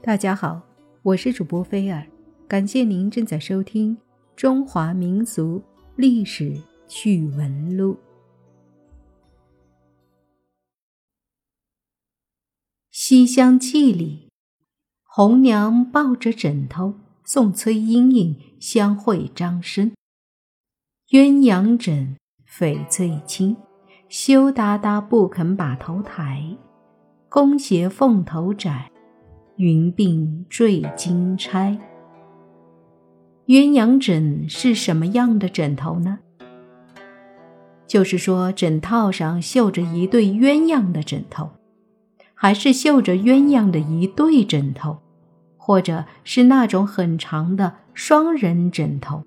大家好，我是主播菲尔，感谢您正在收听《中华民俗历史趣闻录》。《西厢记》里，红娘抱着枕头送崔莺莺相会张生，鸳鸯枕，翡翠衾，羞答答不肯把头抬，弓斜凤头窄。云鬓缀金钗。鸳鸯枕是什么样的枕头呢？就是说，枕套上绣着一对鸳鸯的枕头，还是绣着鸳鸯的一对枕头，或者是那种很长的双人枕头？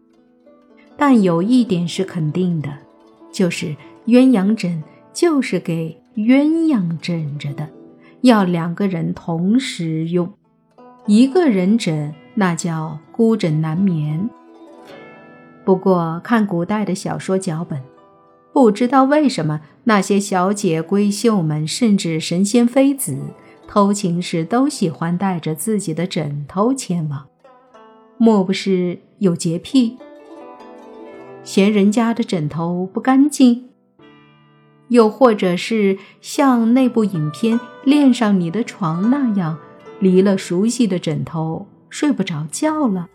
但有一点是肯定的，就是鸳鸯枕就是给鸳鸯枕着的。要两个人同时用，一个人枕那叫孤枕难眠。不过看古代的小说脚本，不知道为什么那些小姐闺秀们，甚至神仙妃子，偷情时都喜欢带着自己的枕头前往，莫不是有洁癖，嫌人家的枕头不干净？又或者是像那部影片《恋上你的床》那样，离了熟悉的枕头睡不着觉了。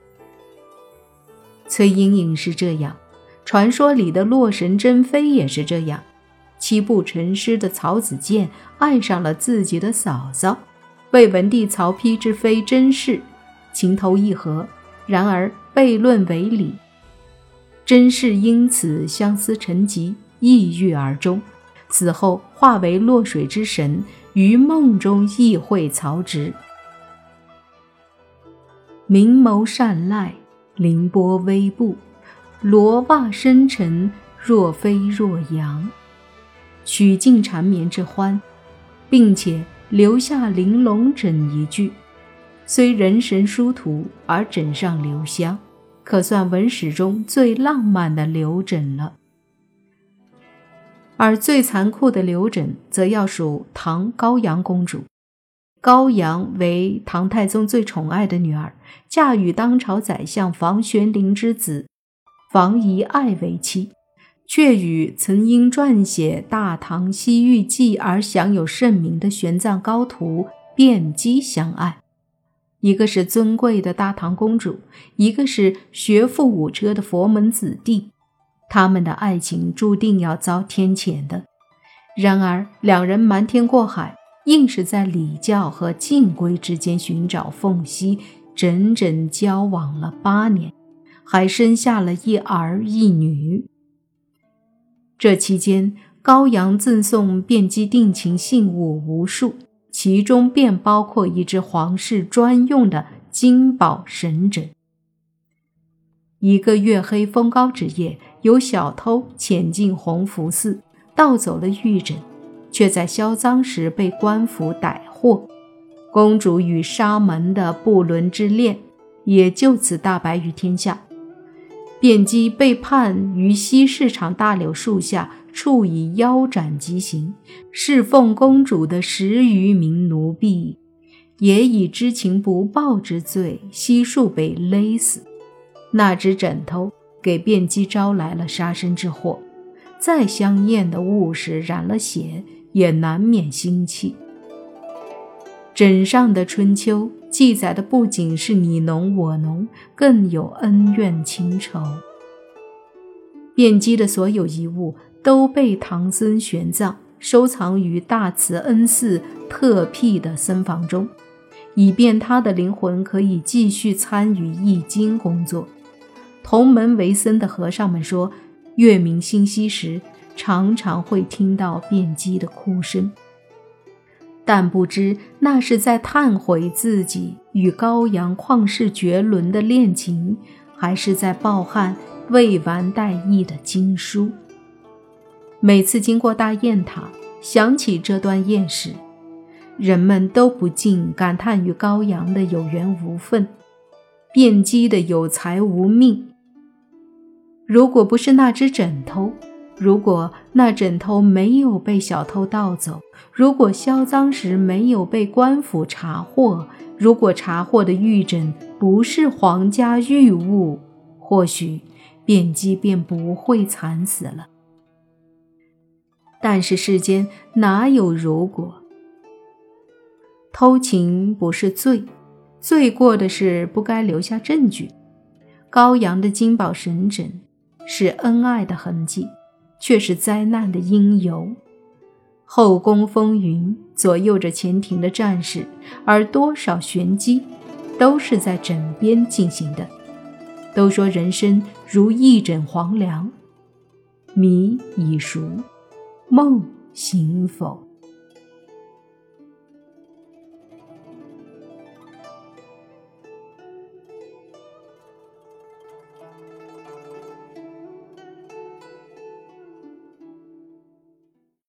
崔莺莺是这样，传说里的洛神珍妃也是这样。七步成诗的曹子建爱上了自己的嫂嫂，魏文帝曹丕之妃甄氏，情投意合，然而悖论为理。甄氏因此相思成疾，抑郁而终。死后化为落水之神，于梦中意会曹植。明眸善睐，凌波微步，罗袜深沉，若飞若扬，曲尽缠绵之欢，并且留下玲珑枕一句，虽人神殊途，而枕上留香，可算文史中最浪漫的留枕了。而最残酷的刘枕，则要数唐高阳公主。高阳为唐太宗最宠爱的女儿，嫁与当朝宰相房玄龄之子房遗爱为妻，却与曾因撰写《大唐西域记》而享有盛名的玄奘高徒卞姬相爱。一个是尊贵的大唐公主，一个是学富五车的佛门子弟。他们的爱情注定要遭天谴的。然而，两人瞒天过海，硬是在礼教和禁规之间寻找缝隙，整整交往了八年，还生下了一儿一女。这期间，高阳赠送卞姬定情信物无数，其中便包括一只皇室专用的金宝神枕。一个月黑风高之夜。有小偷潜进弘福寺，盗走了玉枕，却在销赃时被官府逮获。公主与沙门的不伦之恋也就此大白于天下。卞姬被判于西市场大柳树下，处以腰斩极刑。侍奉公主的十余名奴婢，也以知情不报之罪悉数被勒死。那只枕头。给卞姬招来了杀身之祸，再香艳的物事染了血，也难免腥气。枕上的春秋记载的不仅是你侬我侬，更有恩怨情仇。卞姬的所有遗物都被唐僧玄奘收藏于大慈恩寺特辟的僧房中，以便他的灵魂可以继续参与译经工作。同门为僧的和尚们说，月明星稀时，常常会听到辩机的哭声，但不知那是在忏悔自己与高阳旷世绝伦的恋情，还是在抱憾未完待译的经书。每次经过大雁塔，想起这段艳史，人们都不禁感叹与高阳的有缘无分，辩机的有才无命。如果不是那只枕头，如果那枕头没有被小偷盗走，如果销赃时没有被官府查获，如果查获的玉枕不是皇家御物，或许卞姬便不会惨死了。但是世间哪有如果？偷情不是罪，罪过的是不该留下证据。高阳的金宝神枕是恩爱的痕迹，却是灾难的因由。后宫风云左右着前庭的战事，而多少玄机都是在枕边进行的。都说人生如一枕黄粱，迷已熟，梦醒否？